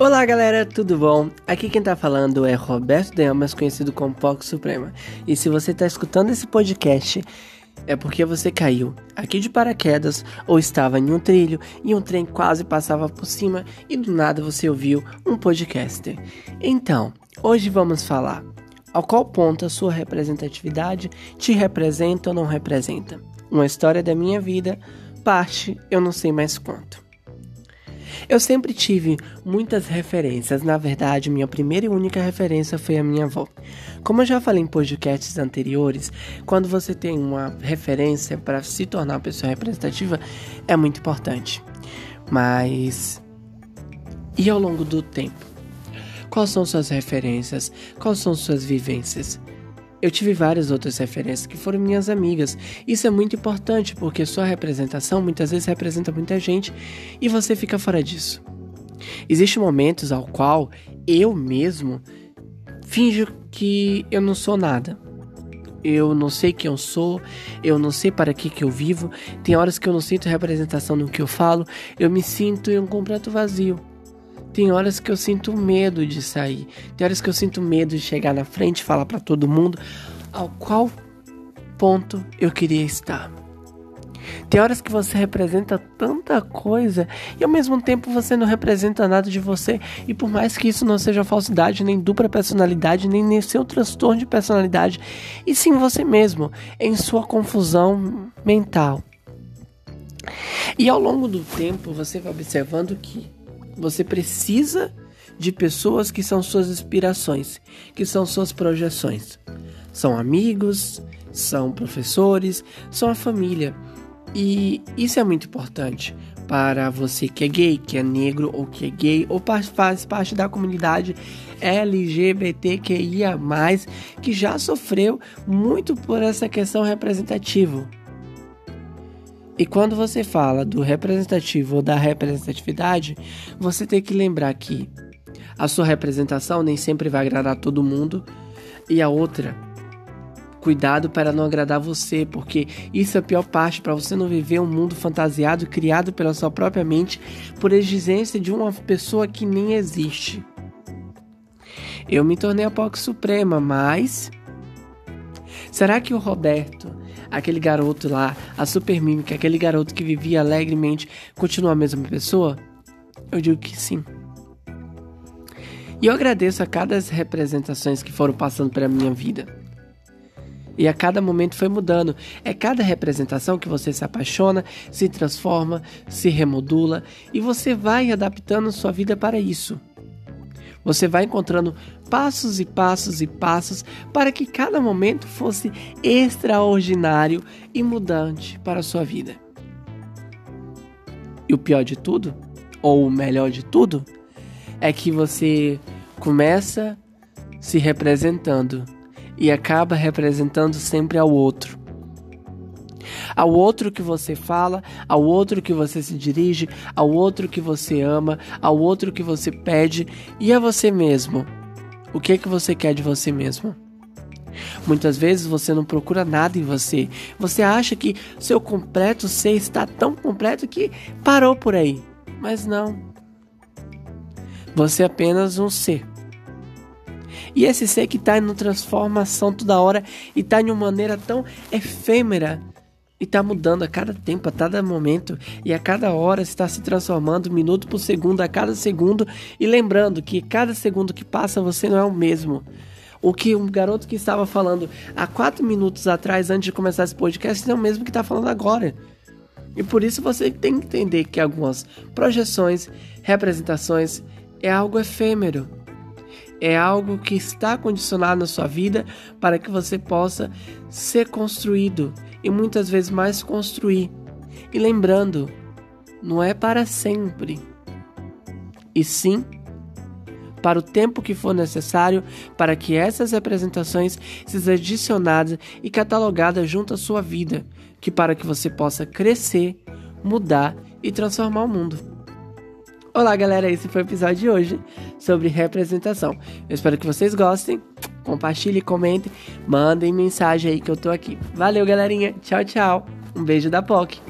Olá galera, tudo bom? Aqui quem tá falando é Roberto Delmas, conhecido como Fox Suprema. E se você tá escutando esse podcast, é porque você caiu aqui de paraquedas ou estava em um trilho e um trem quase passava por cima e do nada você ouviu um podcaster. Então, hoje vamos falar ao qual ponto a sua representatividade te representa ou não representa. Uma história da minha vida, parte eu não sei mais quanto. Eu sempre tive muitas referências. Na verdade, minha primeira e única referência foi a minha avó. Como eu já falei em podcasts anteriores, quando você tem uma referência para se tornar uma pessoa representativa, é muito importante. Mas. E ao longo do tempo? Quais são suas referências? Quais são suas vivências? Eu tive várias outras referências que foram minhas amigas. Isso é muito importante porque sua representação muitas vezes representa muita gente e você fica fora disso. Existem momentos ao qual eu mesmo finjo que eu não sou nada. Eu não sei quem eu sou, eu não sei para que, que eu vivo. Tem horas que eu não sinto representação no que eu falo, eu me sinto em um completo vazio. Tem horas que eu sinto medo de sair. Tem horas que eu sinto medo de chegar na frente e falar para todo mundo ao qual ponto eu queria estar. Tem horas que você representa tanta coisa e ao mesmo tempo você não representa nada de você. E por mais que isso não seja falsidade, nem dupla personalidade, nem, nem seu transtorno de personalidade, e sim você mesmo, em sua confusão mental. E ao longo do tempo você vai observando que você precisa de pessoas que são suas inspirações, que são suas projeções. São amigos, são professores, são a família. E isso é muito importante para você que é gay, que é negro ou que é gay ou faz parte da comunidade LGBTQIA+, que já sofreu muito por essa questão representativa. E quando você fala do representativo ou da representatividade, você tem que lembrar que a sua representação nem sempre vai agradar todo mundo, e a outra, cuidado para não agradar você, porque isso é a pior parte para você não viver um mundo fantasiado criado pela sua própria mente por exigência de uma pessoa que nem existe. Eu me tornei a POC Suprema, mas será que o Roberto aquele garoto lá, a super mímica, aquele garoto que vivia alegremente, continua a mesma pessoa? Eu digo que sim. E eu agradeço a cada as representações que foram passando pela minha vida. E a cada momento foi mudando. É cada representação que você se apaixona, se transforma, se remodula e você vai adaptando sua vida para isso. Você vai encontrando passos e passos e passos para que cada momento fosse extraordinário e mudante para a sua vida. E o pior de tudo, ou o melhor de tudo, é que você começa se representando e acaba representando sempre ao outro ao outro que você fala, ao outro que você se dirige, ao outro que você ama, ao outro que você pede e a você mesmo. O que é que você quer de você mesmo? Muitas vezes você não procura nada em você. Você acha que seu completo ser está tão completo que parou por aí. Mas não. Você é apenas um ser. E esse ser que está em transformação toda hora e está de uma maneira tão efêmera e está mudando a cada tempo, a cada momento e a cada hora está se transformando minuto por segundo, a cada segundo e lembrando que cada segundo que passa você não é o mesmo. O que um garoto que estava falando há quatro minutos atrás, antes de começar esse podcast, não é o mesmo que está falando agora. E por isso você tem que entender que algumas projeções, representações é algo efêmero. É algo que está condicionado na sua vida para que você possa ser construído e muitas vezes mais construir. E lembrando, não é para sempre, e sim para o tempo que for necessário para que essas representações sejam adicionadas e catalogadas junto à sua vida, que para que você possa crescer, mudar e transformar o mundo. Olá, galera, esse foi o episódio de hoje sobre representação. Eu espero que vocês gostem. Compartilhe, comente, mandem mensagem aí que eu tô aqui. Valeu, galerinha. Tchau, tchau. Um beijo da POC.